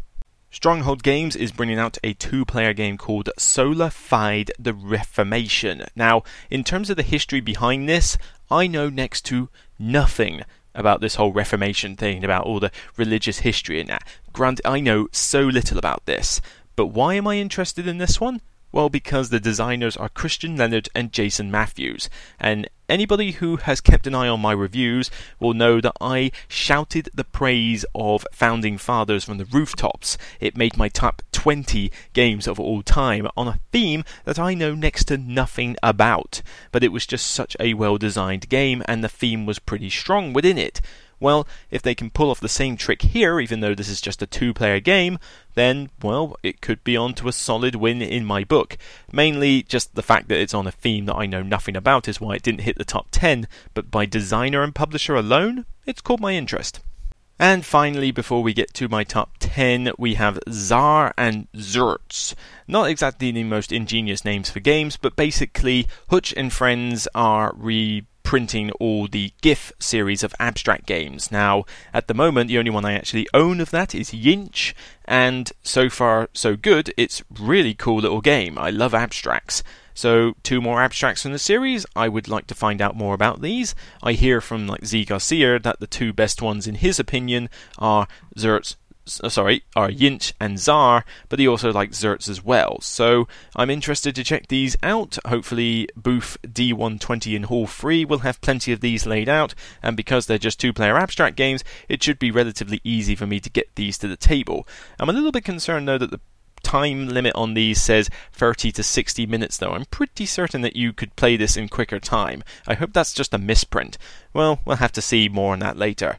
Stronghold Games is bringing out a two player game called Sola Fide the Reformation. Now, in terms of the history behind this, I know next to nothing about this whole Reformation thing, about all the religious history and that. Grant, I know so little about this. But why am I interested in this one? Well, because the designers are Christian Leonhard and Jason Matthews, and anybody who has kept an eye on my reviews will know that I shouted the praise of Founding Fathers from the rooftops. It made my top 20 games of all time on a theme that I know next to nothing about, but it was just such a well designed game, and the theme was pretty strong within it. Well, if they can pull off the same trick here, even though this is just a two player game, then, well, it could be on to a solid win in my book. Mainly just the fact that it's on a theme that I know nothing about is why it didn't hit the top 10, but by designer and publisher alone, it's caught my interest. And finally, before we get to my top 10, we have TZAAR and ZERTZ. Not exactly the most ingenious names for games, but basically, Huch and Friends are reprinting all the GIPF series of abstract games. Now, at the moment, the only one I actually own of that is Yinsh, and so far, so good. It's really cool little game. I love abstracts. So, two more abstracts from the series. I would like to find out more about these. I hear from like Zee Garcia that the two best ones, in his opinion, are ZERTZ Uh, sorry, are Yinsh and TZAAR, but he also likes ZERTZ as well. So I'm interested to check these out. Hopefully, booth D120 in Hall 3 will have plenty of these laid out, and because they're just two player abstract games, it should be relatively easy for me to get these to the table. I'm a little bit concerned though that the time limit on these says 30 to 60 minutes, though. I'm pretty certain that you could play this in quicker time. I hope that's just a misprint. Well, we'll have to see more on that later.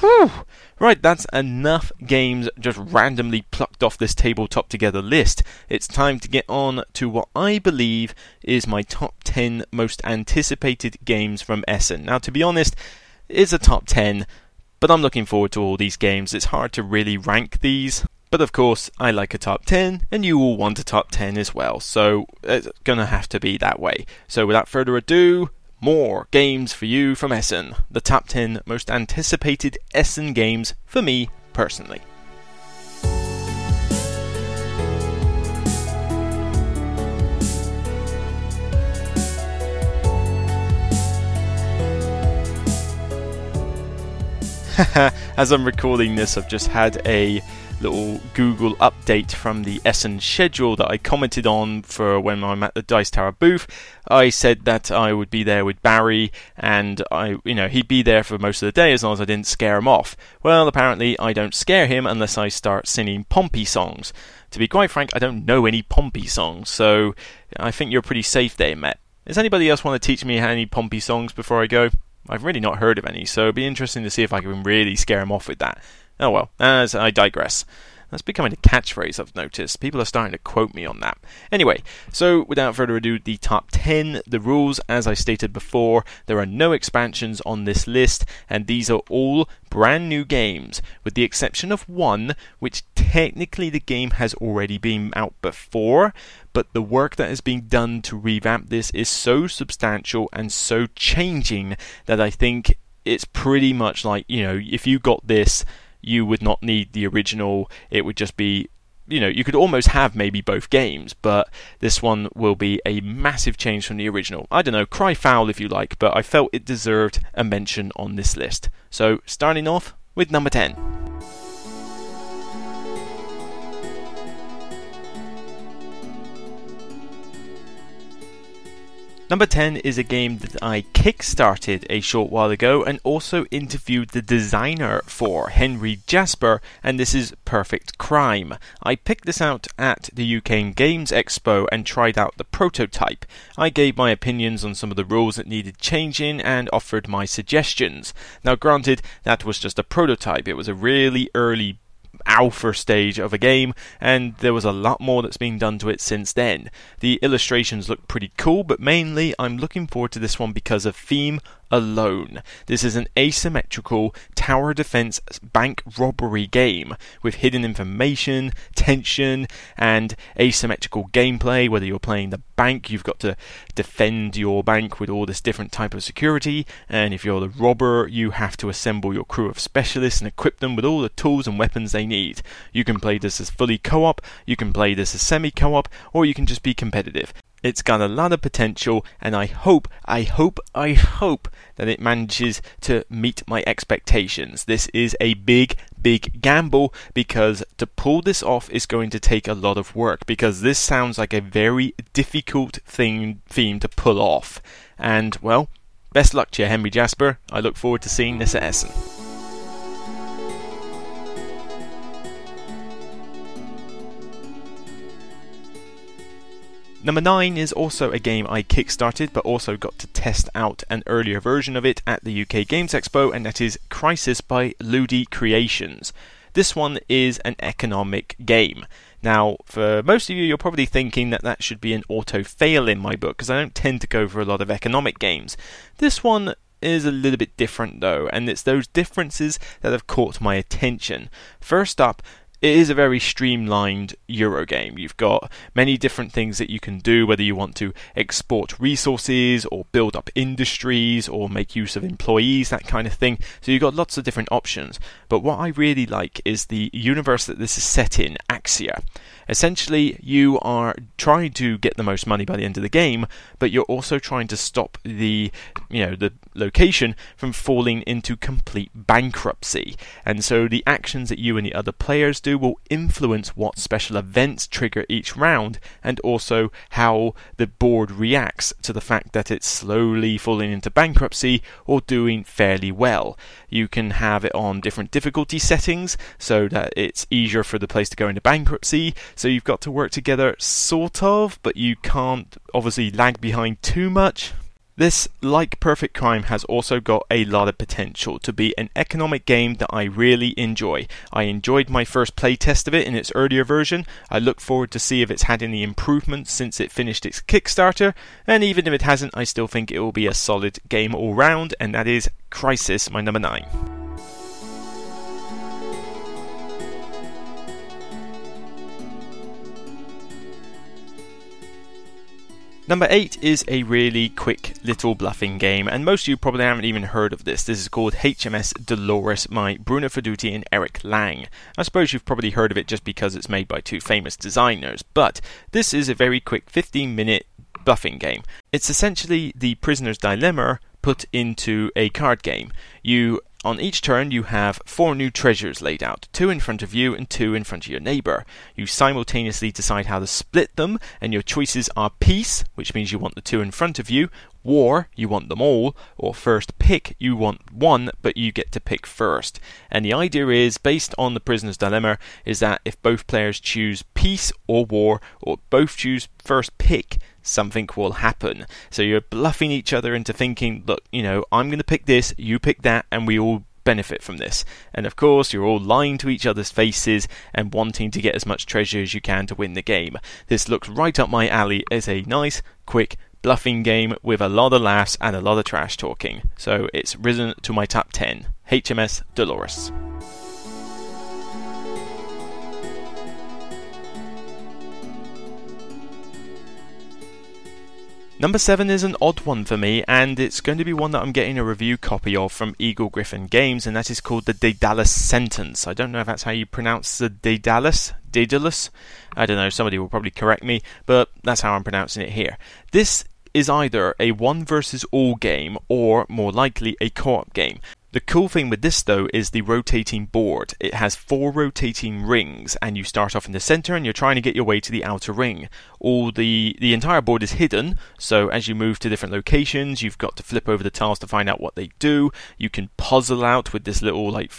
Whew! Right, that's enough games just randomly plucked off this tabletop together list. It's time to get on to what I believe is my top 10 most anticipated games from Essen. Now, to be honest, it's a top 10, but I'm looking forward to all these games. It's hard to really rank these. But of course, I like a top 10, and you all want a top 10 as well, so it's gonna have to be that way. So without further ado, more games for you from Essen. The top 10 most anticipated Essen games for me personally. As I'm recording this, I've just had a little Google update from the Essen schedule that I commented on for when I'm at the Dice Tower booth. I said that I would be there with Barry, and I, you know, he'd be there for most of the day as long as I didn't scare him off. Well, apparently I don't scare him unless I start singing Pompey songs. To be quite frank, I don't know any Pompey songs, so I think you're pretty safe there, Matt. Does anybody else want to teach me any Pompey songs before I go? I've really not heard of any, so it'd be interesting to see if I can really scare him off with that. Oh well, as I digress. That's becoming a catchphrase I've noticed. People are starting to quote me on that. Anyway, so without further ado, the top 10. The rules, as I stated before, there are no expansions on this list, and these are all brand new games, with the exception of one, which technically the game has already been out before, but the work that has been done to revamp this is so substantial and so changing that I think it's pretty much like, you know, if you got this you would not need the original. It would just be you know, you could almost have maybe both games, but this one will be a massive change from the original. I don't know, cry foul if you like, but I felt it deserved a mention on this list. So, starting off with number 10. Number 10 is a game that I kickstarted a short while ago and also interviewed the designer for, Henry Jasper, and this is Perfect Crime. I picked this out at the UK Games Expo and tried out the prototype. I gave my opinions on some of the rules that needed changing and offered my suggestions. Now, granted, that was just a prototype, it was a really early alpha stage of a game, and there was a lot more that's been done to it since then. The illustrations look pretty cool, but mainly I'm looking forward to this one because of theme alone. This is an asymmetrical tower defense bank robbery game with hidden information, tension, and asymmetrical gameplay. Whether you're playing the bank, you've got to defend your bank with all this different type of security, and if you're the robber, you have to assemble your crew of specialists and equip them with all the tools and weapons they need. You can play this as fully co-op, you can play this as semi-co-op, or you can just be competitive. It's got a lot of potential, and I hope, I hope, I hope that it manages to meet my expectations. This is a big, big gamble because to pull this off is going to take a lot of work because this sounds like a very difficult thing theme to pull off. And well, best luck to you, Henry Jasper. I look forward to seeing this at Essen. Number 9 is also a game I kickstarted but also got to test out an earlier version of it at the UK Games Expo, and that is Crisis by Ludi Creations. This one is an economic game. Now, for most of you, you're probably thinking that that should be an auto fail in my book because I don't tend to go for a lot of economic games. This one is a little bit different though, and it's those differences that have caught my attention. First up, it is a very streamlined Euro game. You've got many different things that you can do, whether you want to export resources or build up industries or make use of employees, that kind of thing. So you've got lots of different options. But what I really like is the universe that this is set in, Axia. Essentially, you are trying to get the most money by the end of the game, but you're also trying to stop the, you know, the location from falling into complete bankruptcy. And so the actions that you and the other players do will influence what special events trigger each round and also how the board reacts to the fact that it's slowly falling into bankruptcy or doing fairly well. You can have it on different difficulty settings so that it's easier for the place to go into bankruptcy. So you've got to work together, sort of, but you can't obviously lag behind too much. This, like Perfect Crime, has also got a lot of potential to be an economic game that I really enjoy. I enjoyed my first playtest of it in its earlier version. I look forward to see if it's had any improvements since it finished its Kickstarter, and even if it hasn't, I still think it will be a solid game all round, and that is Crisis, my number 9. Number 8 is a really quick little bluffing game, and most of you probably haven't even heard of this. This is called HMS Dolores by Bruno Faidutti and Eric Lang. I suppose you've probably heard of it just because it's made by two famous designers, but this is a very quick 15 minute bluffing game. It's essentially the prisoner's dilemma put into a card game. You on each turn, you have four new treasures laid out, two in front of you and two in front of your neighbour. You simultaneously decide how to split them, and your choices are peace, which means you want the two in front of you, war, you want them all, or first pick, you want one, but you get to pick first. And the idea is, based on the prisoner's dilemma, is that if both players choose peace or war, or both choose first pick, something will happen. So you're bluffing each other into thinking, look, you know, I'm going to pick this, you pick that, and we all benefit from this. And of course, you're all lying to each other's faces and wanting to get as much treasure as you can to win the game. This looks right up my alley as a nice, quick, bluffing game with a lot of laughs and a lot of trash talking. So it's risen to my top 10. HMS Dolores. Number 7 is an odd one for me, and it's going to be one that I'm getting a review copy of from Eagle Gryphon Games, and that is called the Daedalus Sentence. I don't know if that's how you pronounce the Daedalus. Daedalus? I don't know, somebody will probably correct me, but that's how I'm pronouncing it here. This is either a one versus all game or, more likely, a co op game. The cool thing with this though is the rotating board. It has four rotating rings and you start off in the center and you're trying to get your way to the outer ring. All the the entire board is hidden, so as you move to different locations, you've got to flip over the tiles to find out what they do. You can puzzle out with this little like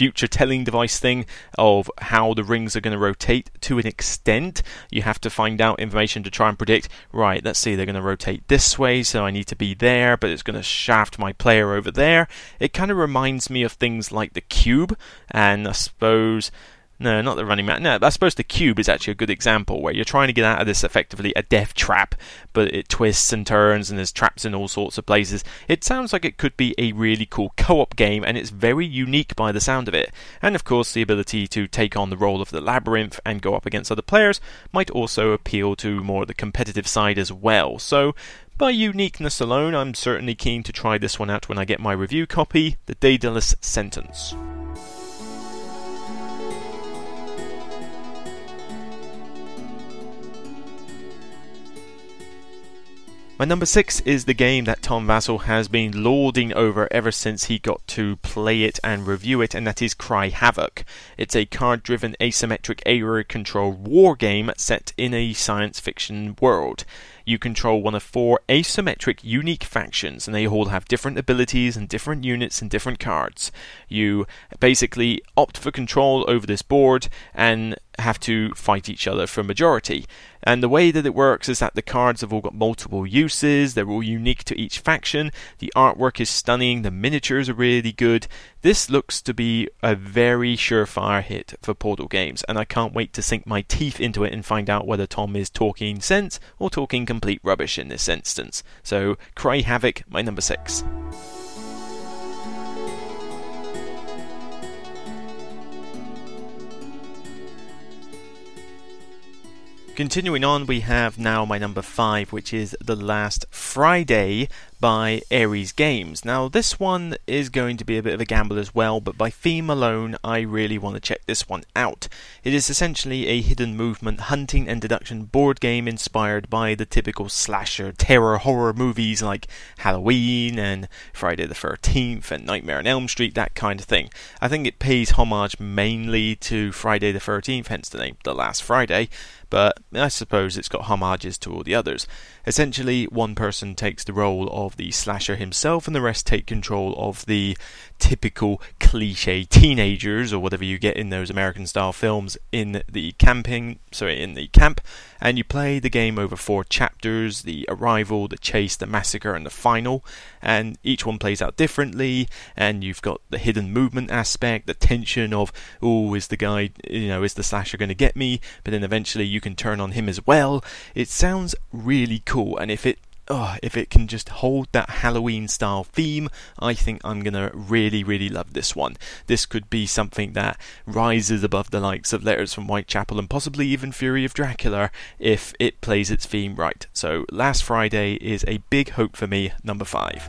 future telling device thing of how the rings are going to rotate to an extent. You have to find out information to try and predict, right, let's see, they're going to rotate this way, so I need to be there, but it's going to shaft my player over there. It kind of reminds me of things like the cube, and I suppose no, not the running man. No, I suppose the cube is actually a good example where you're trying to get out of this effectively a death trap, but it twists and turns and there's traps in all sorts of places. It sounds like it could be a really cool co op game and it's very unique by the sound of it. And of course, the ability to take on the role of the labyrinth and go up against other players might also appeal to more of the competitive side as well. So, by uniqueness alone, I'm certainly keen to try this one out when I get my review copy, The Daedalus Sentence. My number six is the game that Tom Vasel has been lording over ever since he got to play it and review it, and that is Cry Havoc. It's a card driven asymmetric area control war game set in a science fiction world. You control one of four asymmetric unique factions, and they all have different abilities and different units and different cards. You basically opt for control over this board and have to fight each other for majority. And the way that it works is that the cards have all got multiple uses, they're all unique to each faction, the artwork is stunning, the miniatures are really good. This looks to be a very surefire hit for Portal Games, and I can't wait to sink my teeth into it and find out whether Tom is talking sense or talking complete rubbish in this instance. So, Cry Havoc, my number six. Continuing on, we have now my number five, which is The Last Friday by Ares Games. Now, this one is going to be a bit of a gamble as well, but by theme alone, I really want to check this one out. It is essentially a hidden movement hunting and deduction board game inspired by the typical slasher terror horror movies like Halloween and Friday the 13th and Nightmare on Elm Street, that kind of thing. I think it pays homage mainly to Friday the 13th, hence the name The Last Friday but I suppose it's got homages to all the others. Essentially, one person takes the role of the slasher himself, and the rest take control of the typical cliche teenagers or whatever you get in those American style films in the camping, sorry, in the camp, and you play the game over four chapters: the arrival, the chase, the massacre, and the final. And each one plays out differently, and you've got the hidden movement aspect, the tension of, oh, is the guy, you know, is the slasher going to get me? But then eventually you can turn on him as well. It sounds really cool, and if it oh, if it can just hold that Halloween style theme, I think I'm gonna really, really love this one. This could be something that rises above the likes of Letters from Whitechapel and possibly even Fury of Dracula if it plays its theme right. So, Last Friday is a big hope for me, number five.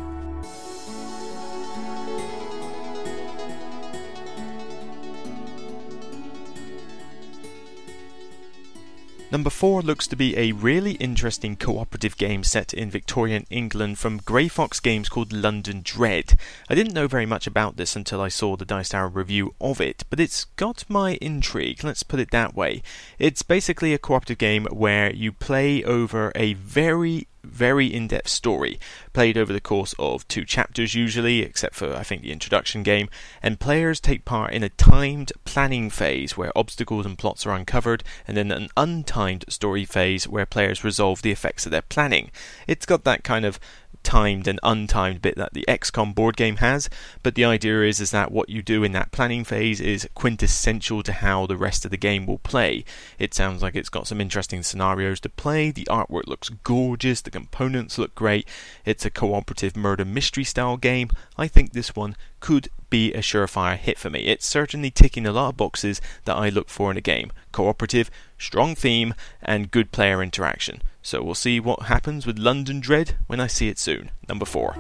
Number 4 looks to be a really interesting cooperative game set in Victorian England from Grey Fox Games called London Dread. I didn't know very much about this until I saw the Dice Tower review of it, but it's got my intrigue, let's put it that way. It's basically a cooperative game where you play over a very very in depth story, played over the course of two chapters usually, except for I think the introduction game, and players take part in a timed planning phase where obstacles and plots are uncovered, and then an untimed story phase where players resolve the effects of their planning. It's got that kind of timed and untimed bit that the XCOM board game has, but the idea is is that what you do in that planning phase is quintessential to how the rest of the game will play. It sounds like it's got some interesting scenarios to play. The artwork looks gorgeous, the components look great. It's a cooperative murder mystery style game. I think this one could be a surefire hit for me. It's certainly ticking a lot of boxes that I look for in a game. Cooperative, strong theme, and good player interaction. So we'll see what happens with London Dread when I see it soon. Number 4.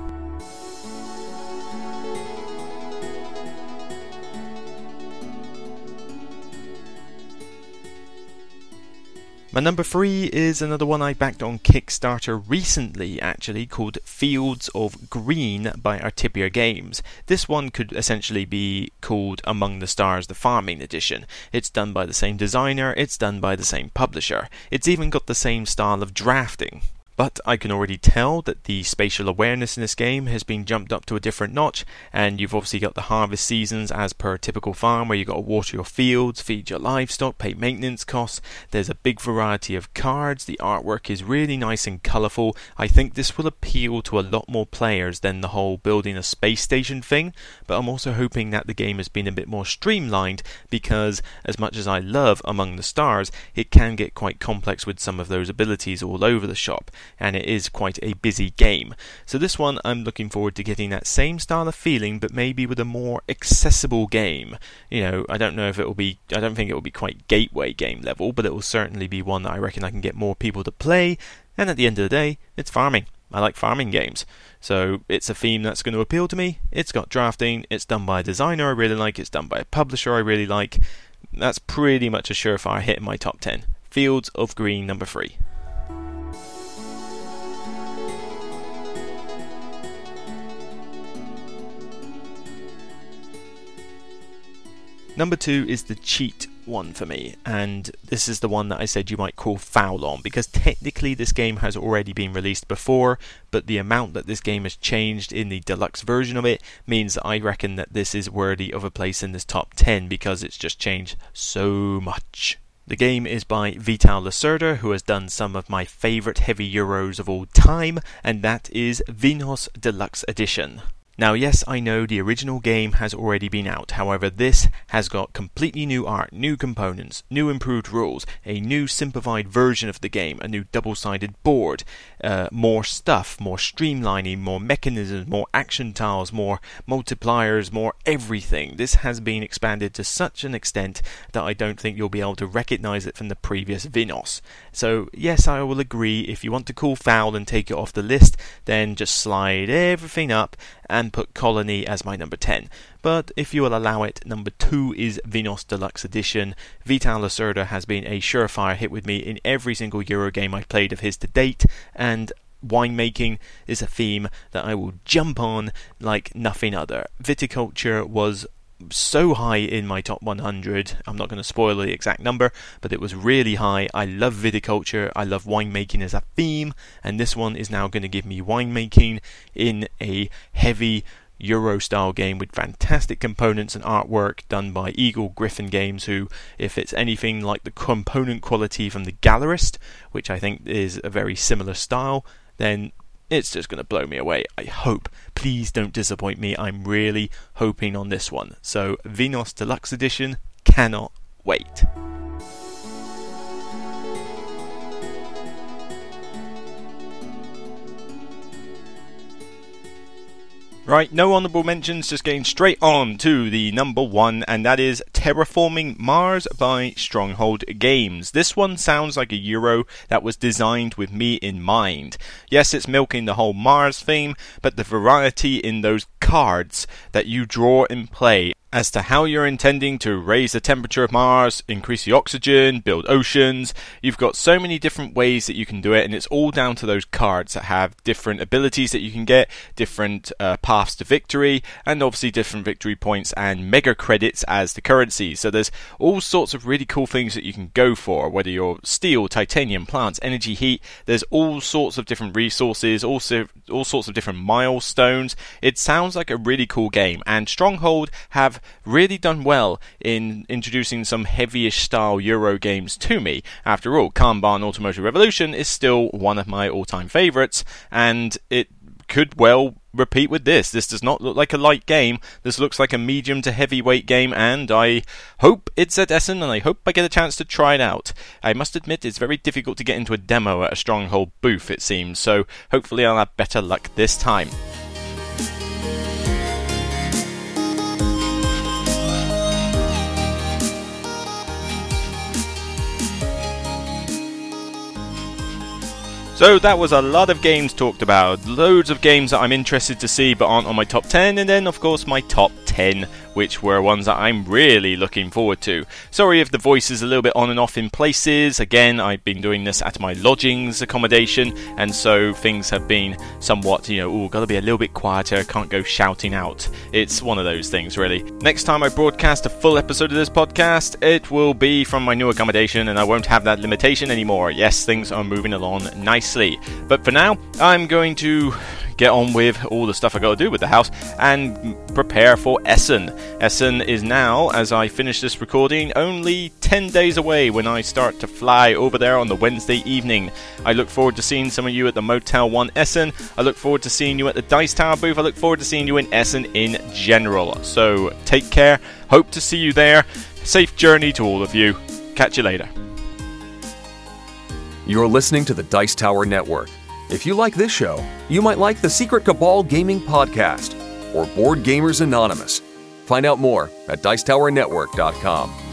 My number three is another one I backed on Kickstarter recently, actually, called Fields of Green by Artipia Games. This one could essentially be called Among the Stars, the Farming Edition. It's done by the same designer, it's done by the same publisher. It's even got the same style of drafting, but I can already tell that the spatial awareness in this game has been jumped up to a different notch, and you've obviously got the harvest seasons as per a typical farm where you've got to water your fields, feed your livestock, pay maintenance costs. There's a big variety of cards, the artwork is really nice and colourful. I think this will appeal to a lot more players than the whole building a space station thing, but I'm also hoping that the game has been a bit more streamlined because, as much as I love Among the Stars, it can get quite complex with some of those abilities all over the shop and it is quite a busy game. So this one I'm looking forward to getting that same style of feeling, but maybe with a more accessible game. You know, I don't know if it will be, I don't think it will be quite gateway game level, but it will certainly be one that I reckon I can get more people to play. And at the end of the day, it's farming. I like farming games. So it's a theme that's going to appeal to me. It's got drafting. It's done by a designer I really like. It's done by a publisher I really like. That's pretty much a surefire hit in my top 10. Fields of Green number 3. Number two is the cheat one for me, and this is the one that I said you might call foul on because technically this game has already been released before, but the amount that this game has changed in the deluxe version of it means that I reckon that this is worthy of a place in this top 10 because it's just changed so much. The game is by Vital Lacerda, who has done some of my favourite heavy Euros of all time, and that is Vinhos Deluxe Edition. Now, yes, I know the original game has already been out. However, this has got completely new art, new components, new improved rules, a new simplified version of the game, a new double sided board, uh, more stuff, more streamlining, more mechanisms, more action tiles, more multipliers, more everything. This has been expanded to such an extent that I don't think you'll be able to recognize it from the previous Vinhos. So, yes, I will agree. If you want to call foul and take it off the list, then just slide everything up and put Colony as my number 10. But if you will allow it, number 2 is Vinhos Deluxe Edition. Vital Lacerda has been a surefire hit with me in every single Euro game I've played of his to date, and winemaking is a theme that I will jump on like nothing other. Viticulture was so high in my top 100. I'm not going to spoil the exact number, but it was really high. I love viticulture, I love winemaking as a theme, and this one is now going to give me winemaking in a heavy Euro style game with fantastic components and artwork done by Eagle Gryphon Games, who, if it's anything like the component quality from the Gallerist, which I think is a very similar style, then it's just going to blow me away. I hope. Please don't disappoint me. I'm really hoping on this one. So, Vinhos Deluxe Edition cannot wait. Right, no honourable mentions, just getting straight on to the number one, and that is Terraforming Mars by Stronghold Games. This one sounds like a Euro that was designed with me in mind. Yes, it's milking the whole Mars theme, but the variety in those cards that you draw and play as to how you're intending to raise the temperature of Mars, increase the oxygen, build oceans. You've got so many different ways that you can do it, and it's all down to those cards that have different abilities that you can get, different uh, paths to victory, and obviously different victory points and mega credits as the currency. So there's all sorts of really cool things that you can go for, whether you're steel, titanium, plants, energy, heat. There's all sorts of different resources, also all sorts of different milestones. It sounds like a really cool game, and Stronghold have really done well in introducing some heavyish style Euro games to me. After all, Kanban Automotive Revolution is still one of my all time favourites, and it could well repeat with this. This does not look like a light game. This looks like a medium to heavyweight game, and I hope it's at Essen, and I hope I get a chance to try it out. I must admit, it's very difficult to get into a demo at a Stronghold booth, it seems, so hopefully I'll have better luck this time. So that was a lot of games talked about, loads of games that I'm interested to see but aren't on my top 10, and then of course my top 10 which were ones that I'm really looking forward to. Sorry if the voice is a little bit on and off in places. Again, I've been doing this at my lodgings accommodation, and so things have been somewhat, you know, oh, gotta be a little bit quieter, can't go shouting out. It's one of those things, really. Next time I broadcast a full episode of this podcast, it will be from my new accommodation, and I won't have that limitation anymore. Yes, things are moving along nicely. But for now, I'm going to get on with all the stuff I got to do with the house and prepare for Essen. Essen is now, as I finish this recording, only 10 days away when I start to fly over there on the Wednesday evening. I look forward to seeing some of you at the Motel 1 Essen. I look forward to seeing you at the Dice Tower booth. I look forward to seeing you in Essen in general. So take care. Hope to see you there. Safe journey to all of you. Catch you later. You're listening to the Dice Tower Network. If you like this show, you might like the Secret Cabal Gaming Podcast or Board Gamers Anonymous. Find out more at Dicetowernetwork.com.